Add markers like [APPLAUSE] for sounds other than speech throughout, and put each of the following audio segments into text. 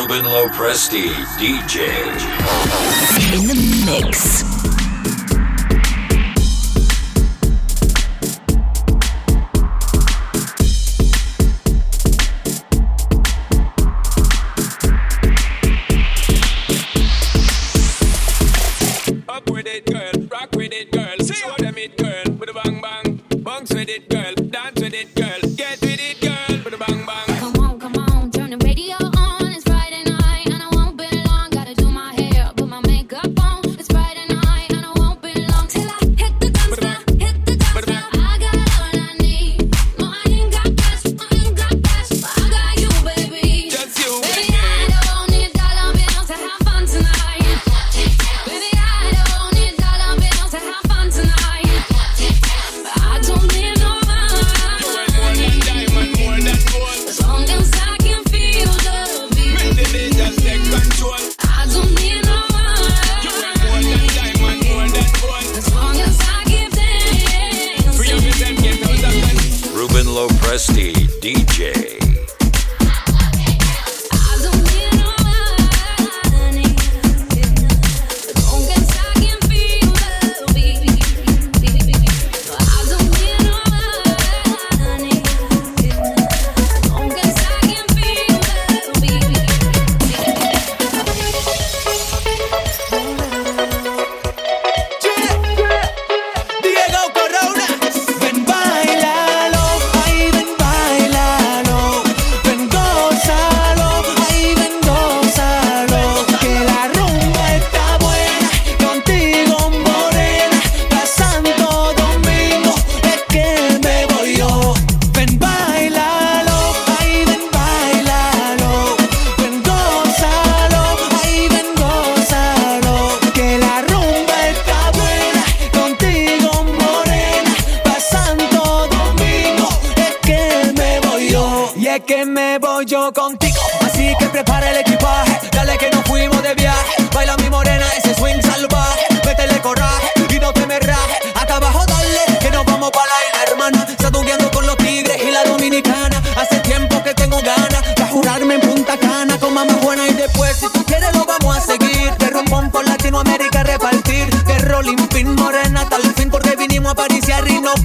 Ruben Lopresti, DJ. In the mix.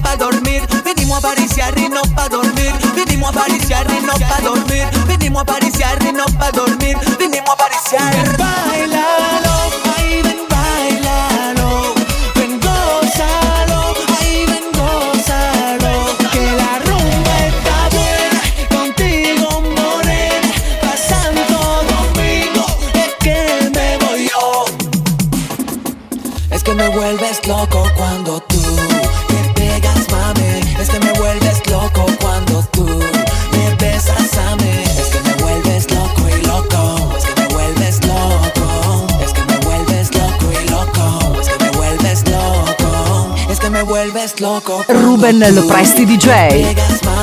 pa' a pariciar y no pa' dormir. Vinimos a pariciar y no pa' dormir. Vinimos a pariciar y no pa' dormir. Ruben Lopresti DJ.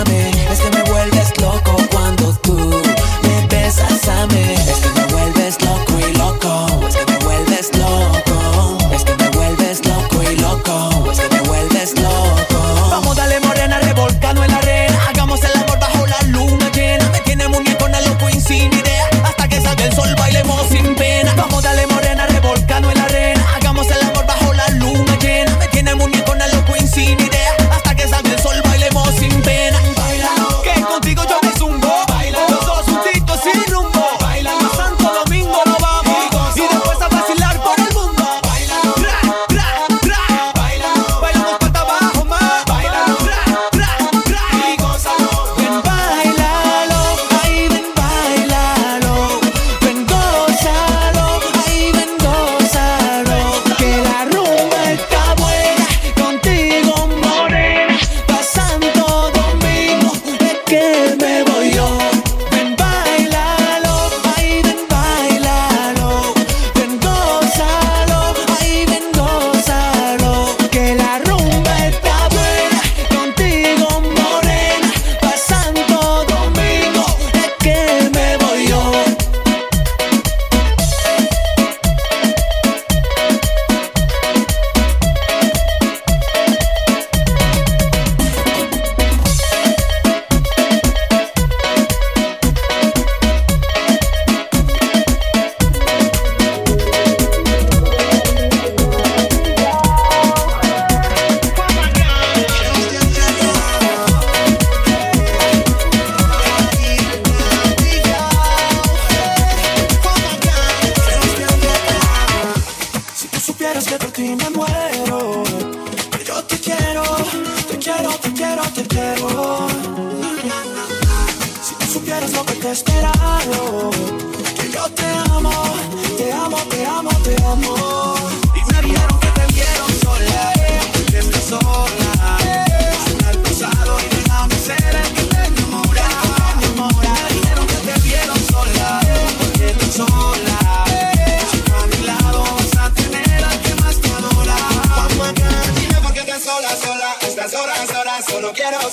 pero es que por ti me muero.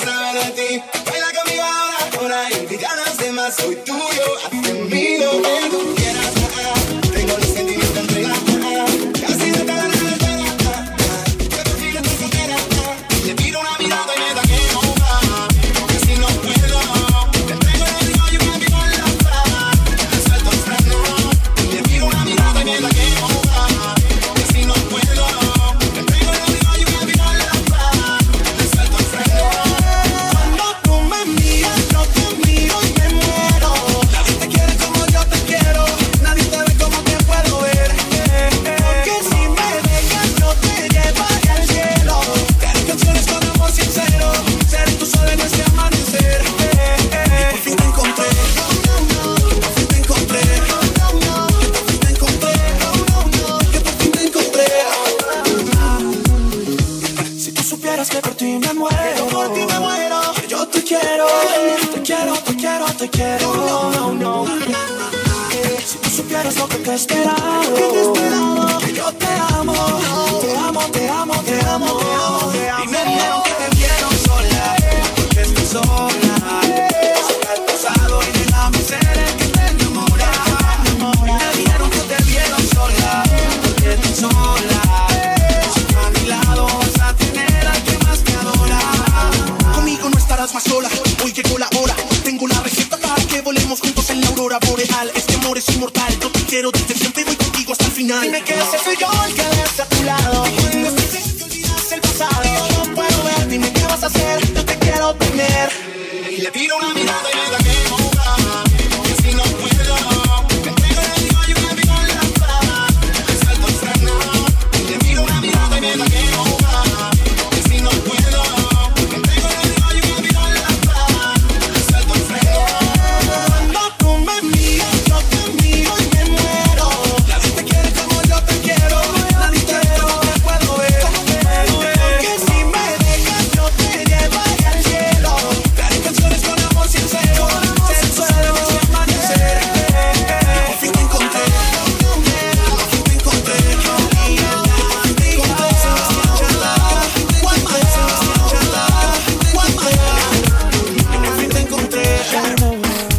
pasar a ti. Baila conmigo ahora por ahí, ganas de más, soy tuyo, hazte mío, ven confess that I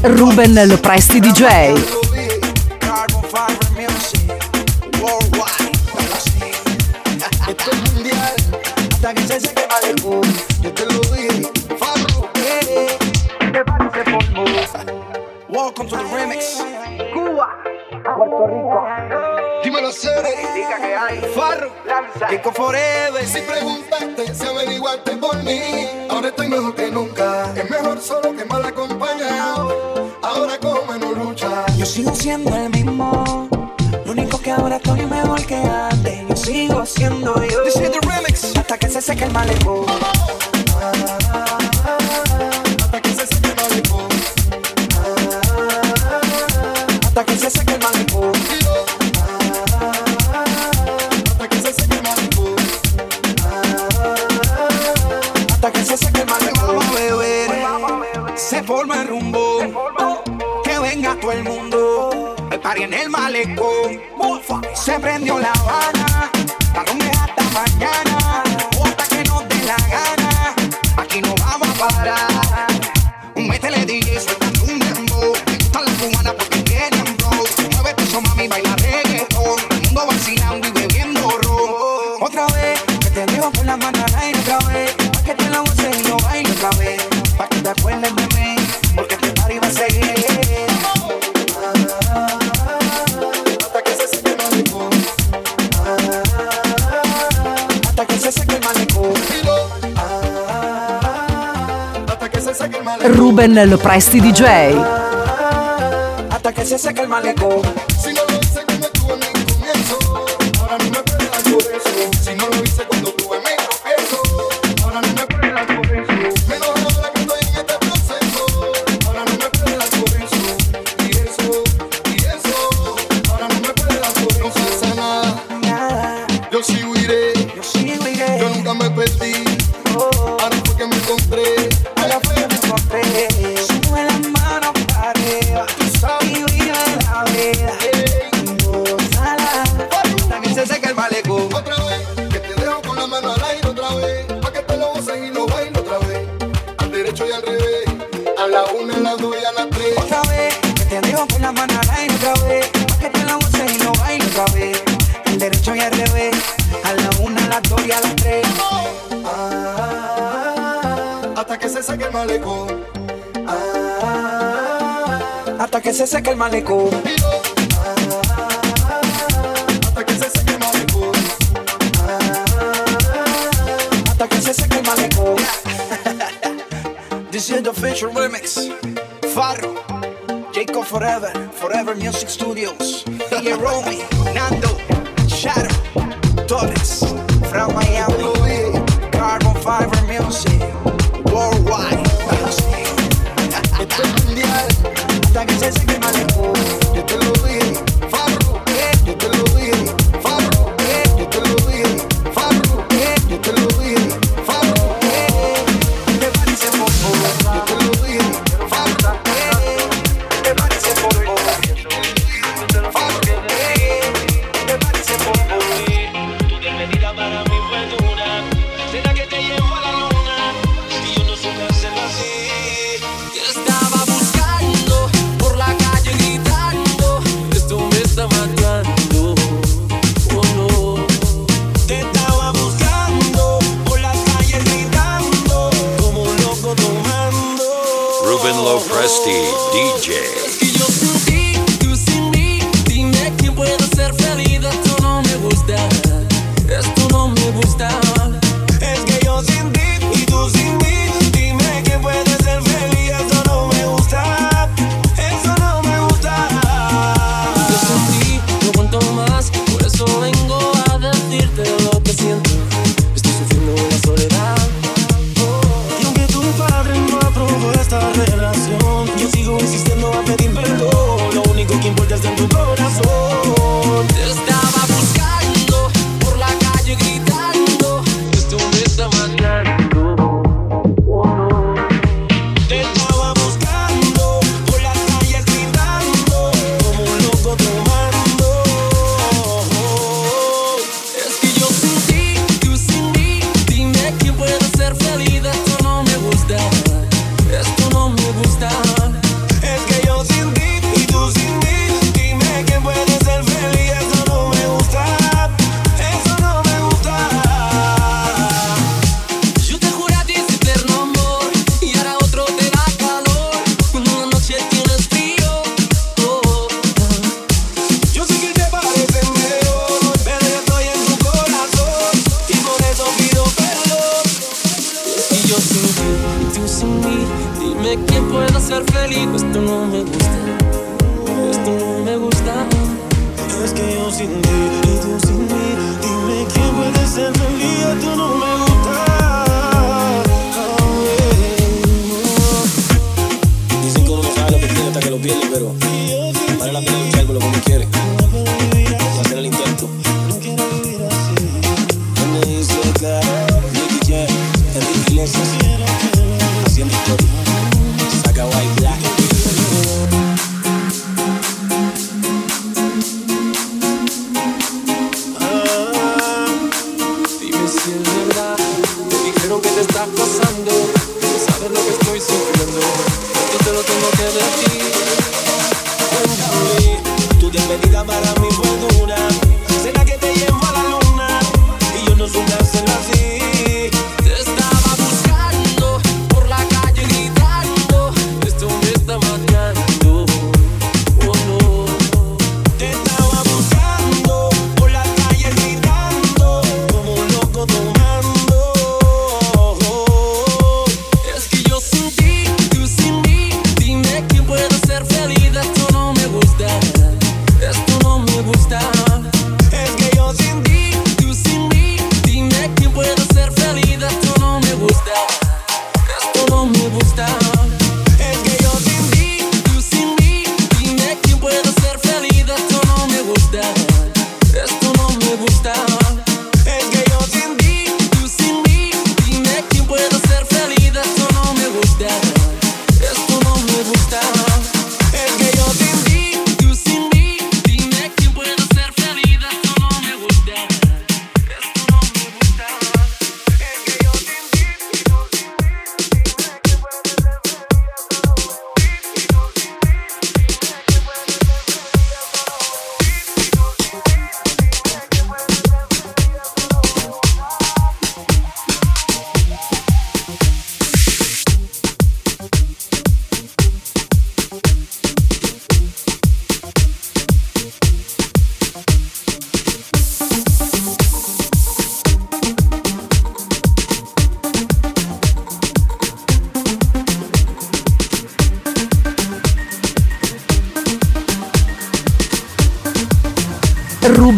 Ruben Lopresti DJ. siendo el mismo. Lo único que ahora estoy mejor que antes. Yo sigo siendo yo. This is the remix. Hasta que se seque el malecón. Hasta que se seque el malecón. Hasta que se seque el malecón. en el malecón. Se prendió la habana, para hasta mañana. Rubén Lopresti DJ. Hasta que se seque el malecón. que se seque el malecón. Hasta que se seque el malecón. Hasta que se seque el malecón. [LAUGHS] This is the official remix. Farro, Jacob Forever, Forever Music Studios, [LAUGHS] y Romy.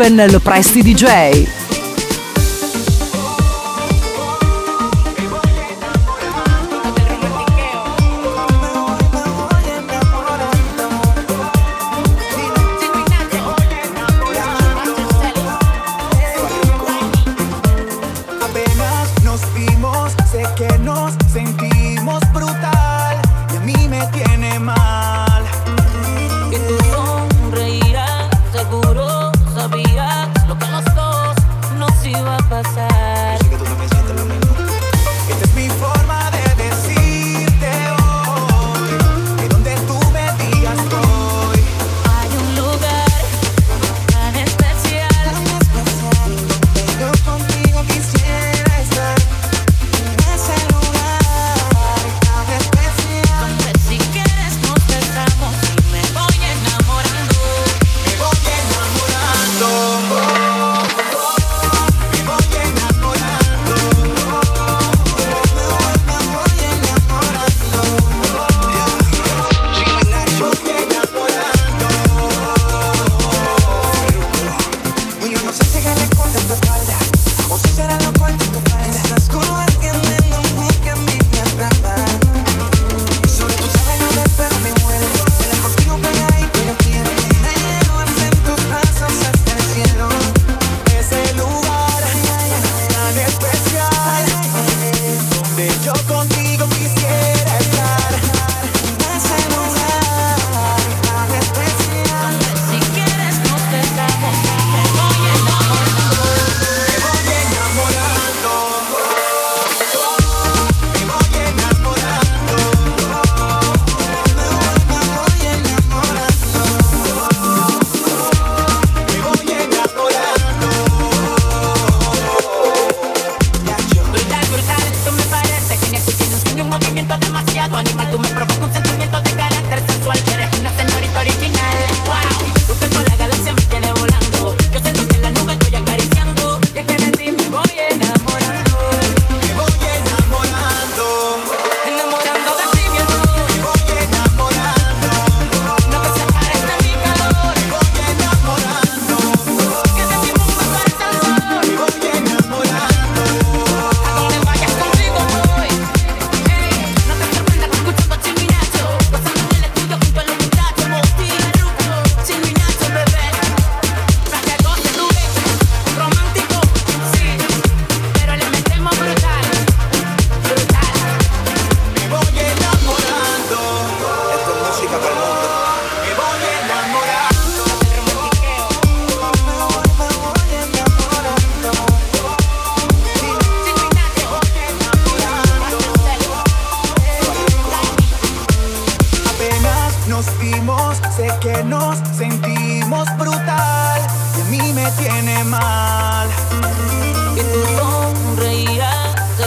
Ruben Lopresti DJ.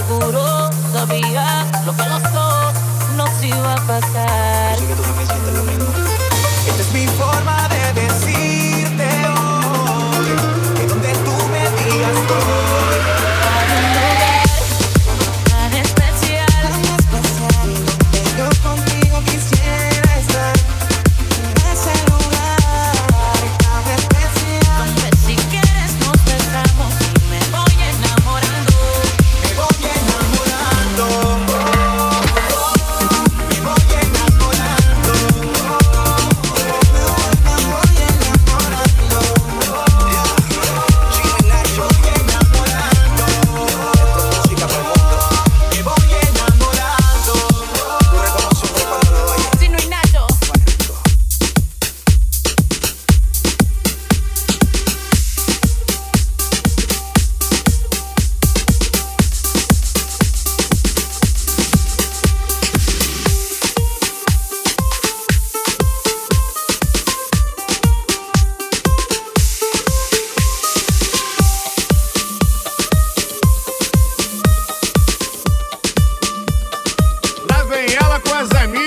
seguro sabía lo que los dos nos iba a pasar. com as amigas.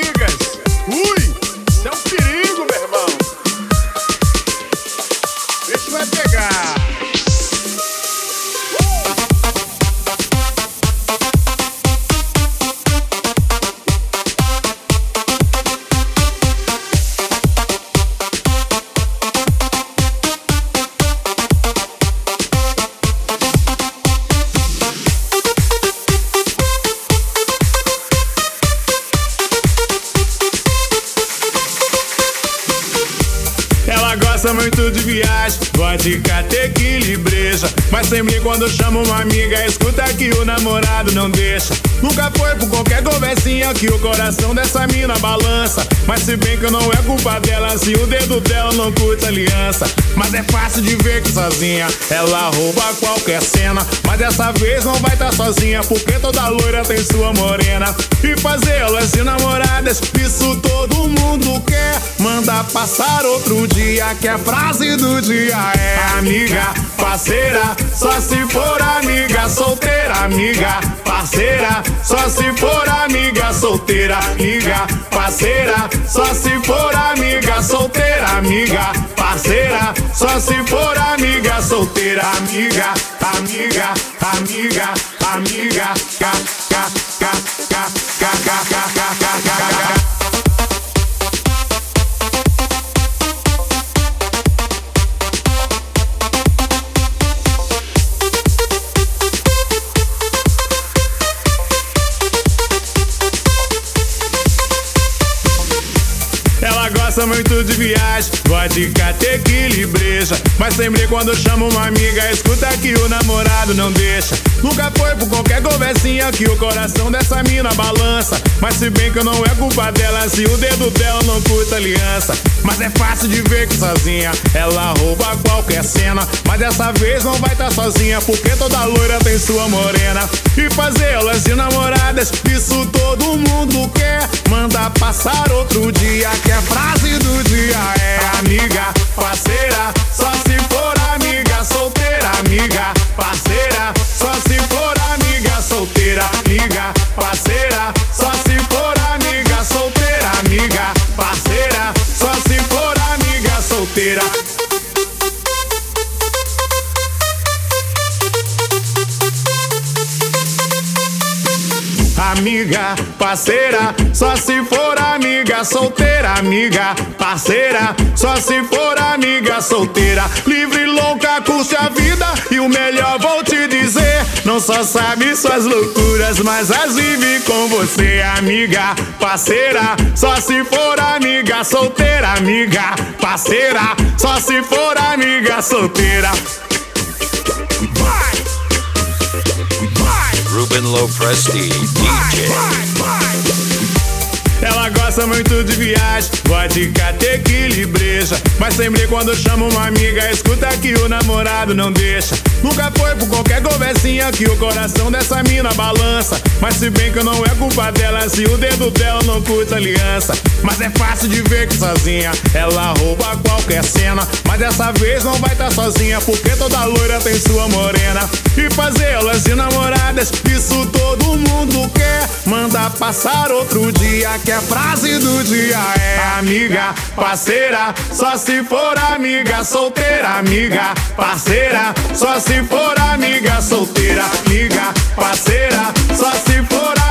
Mas se bem que não é culpa dela, se o dedo dela não curte aliança. Mas é fácil de ver que sozinha ela rouba qualquer cena. Mas dessa vez não vai estar tá sozinha, porque toda loira tem sua morena. E fazer elas de namoradas, isso todo mundo quer. Manda passar outro dia, que a frase do dia é amiga, parceira, só se for amiga, solteira, amiga, parceira, só se for amiga, solteira, amiga, parceira, só se for amiga, solteira, amiga, parceira, só se for amiga, solteira, amiga, amiga, amiga, amiga, ca, pode catequizar. Mas sempre quando chama uma amiga, escuta que o namorado não deixa. Nunca foi por qualquer conversinha que o coração dessa mina balança. Mas se bem que não é culpa dela, se o dedo dela não curta aliança. Mas é fácil de ver que sozinha ela rouba qualquer cena. Mas dessa vez não vai estar tá sozinha, porque toda loira tem sua morena. E fazer elas de namoradas, isso todo mundo quer. Manda passar outro dia, que frase frase do dia é amiga, parceira, só se for amiga, solteira, amiga, parceira, amiga, parceira, só se for amiga, solteira, amiga, parceira, só se for amiga, solteira, livre, louca, curte a vida e o melhor vou te dizer, não só sabe suas loucuras, mas as vive com você, amiga, parceira, só se for amiga, solteira, amiga, parceira, só se for amiga, solteira. Urban Low Presti, DJ. Gosta muito de viagem, vodka, tequila e. Mas sempre quando chama uma amiga, escuta que o namorado não deixa. Nunca foi por qualquer conversinha que o coração dessa mina balança. Mas se bem que não é culpa dela, se o dedo dela não curta aliança. Mas é fácil de ver que sozinha ela rouba qualquer cena. Mas dessa vez não vai estar tá sozinha, porque toda loira tem sua morena. E fazer elas de namoradas, isso todo mundo quer. Manda passar outro dia que a do dia é amiga, parceira, só se for amiga, solteira, amiga, parceira, só se for amiga, solteira, amiga, parceira, só se for amiga,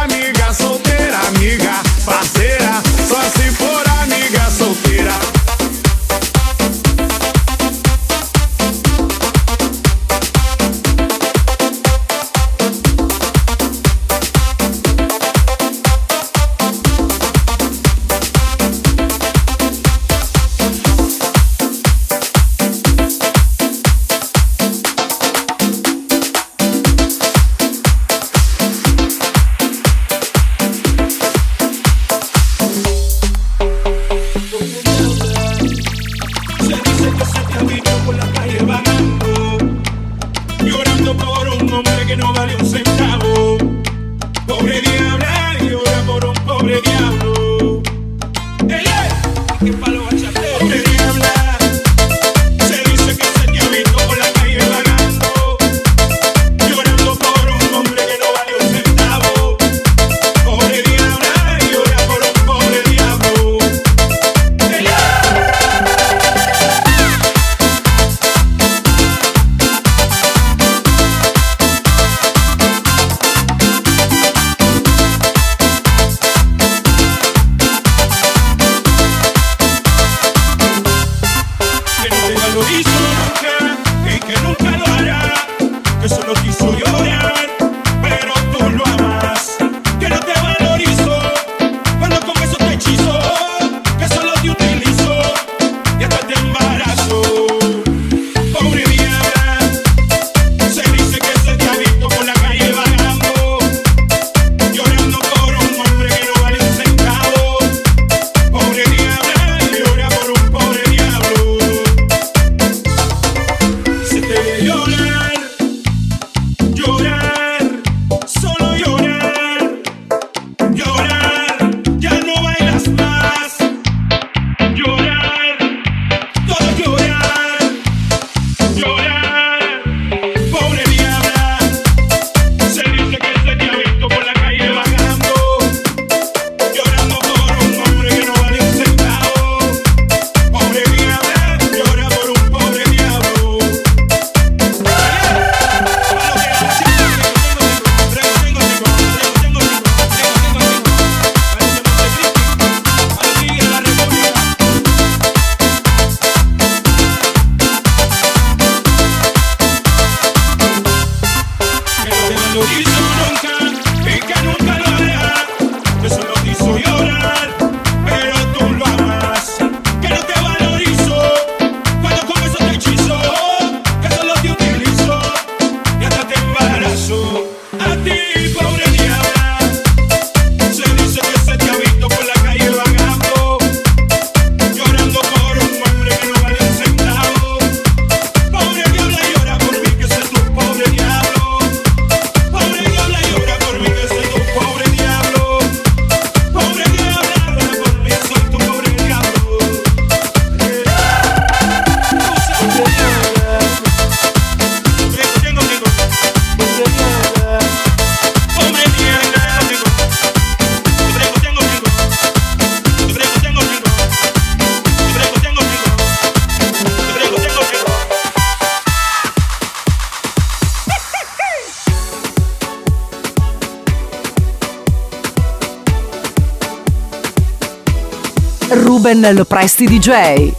Ruben Lopresti DJ.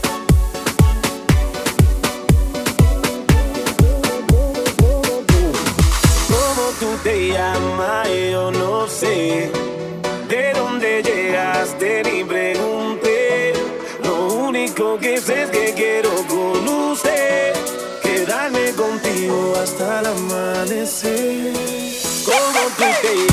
¿Cómo tú te llamas? Yo no sé. ¿De dónde llegaste? Ni pregunté. Lo único que sé es que quiero con usted quedarme contigo hasta el amanecer. ¿Cómo tú te llamas?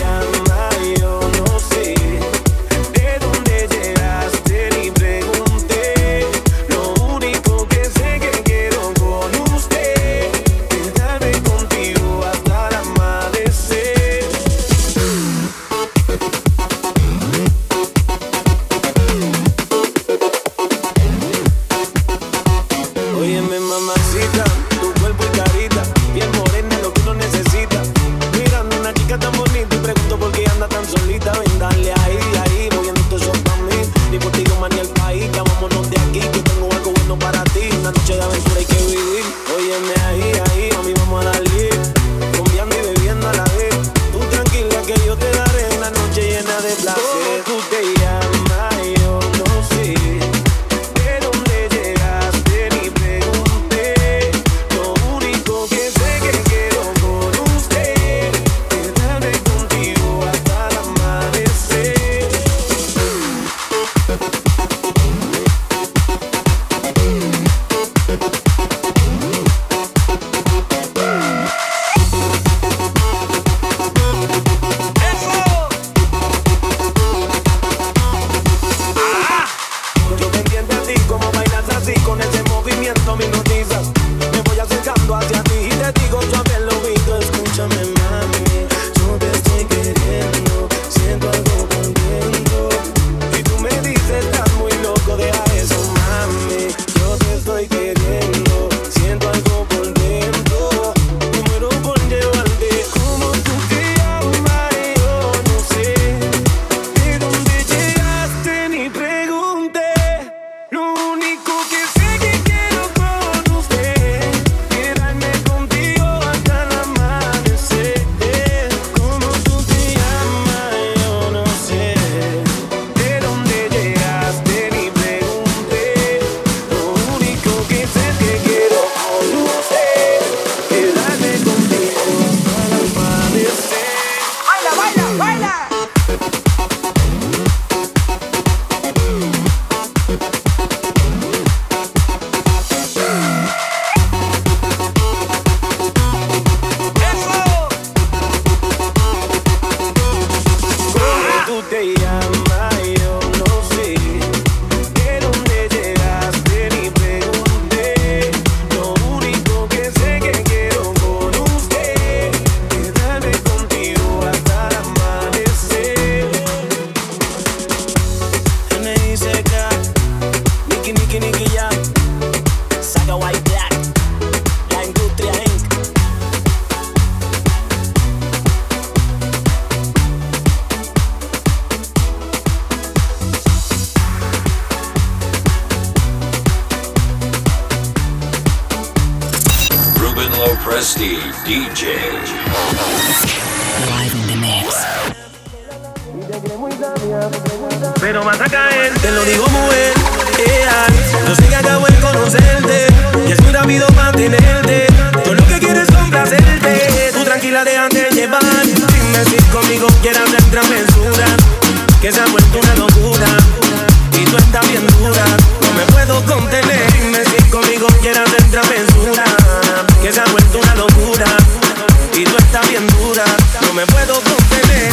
No me puedo contener.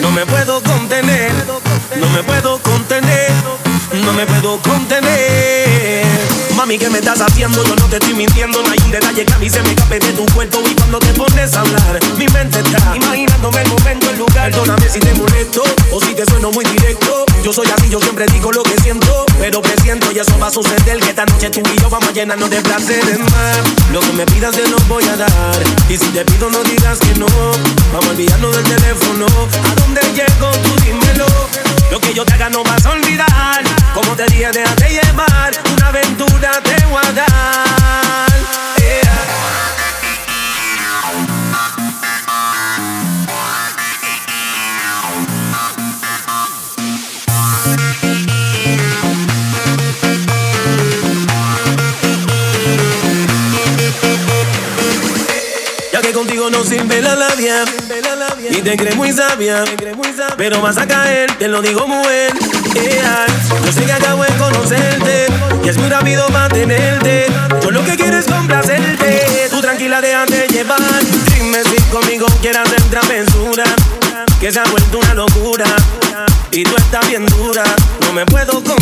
No me puedo contener. No me puedo contener. No me puedo contener. Mami, ¿qué me estás haciendo? Yo no te estoy mintiendo. No hay un detalle que a mí se me escape de tu cuerpo. Y cuando te pones a hablar, mi mente está imaginándome el momento, el lugar. Perdóname si te molesto o si te sueno muy directo. Yo soy así, yo siempre digo lo que siento. Pero presiento y eso va a suceder. Que esta noche tú y yo vamos a llenarnos de placeres más. Lo que me pidas te lo voy a dar. Y si te pido, no digas que no. Vamos a olvidarnos del teléfono. ¿A dónde llego? Tú dímelo. Lo que yo te haga no vas a olvidar. Como te dije, déjate llevar. Una aventura te voy Ya que contigo no sirve la labia. Y te crees muy sabia, pero vas a caer, te lo digo muy bien. Yo sé que acabo de conocerte y es muy rápido mantenerte. Yo lo que quiero es complacerte. Tú tranquila, déjate llevar. Dime si conmigo quieras hacer travesura, que se ha vuelto una locura. Y tú estás bien dura, no me puedo contener.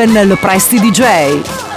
Ruben Lopresti DJ.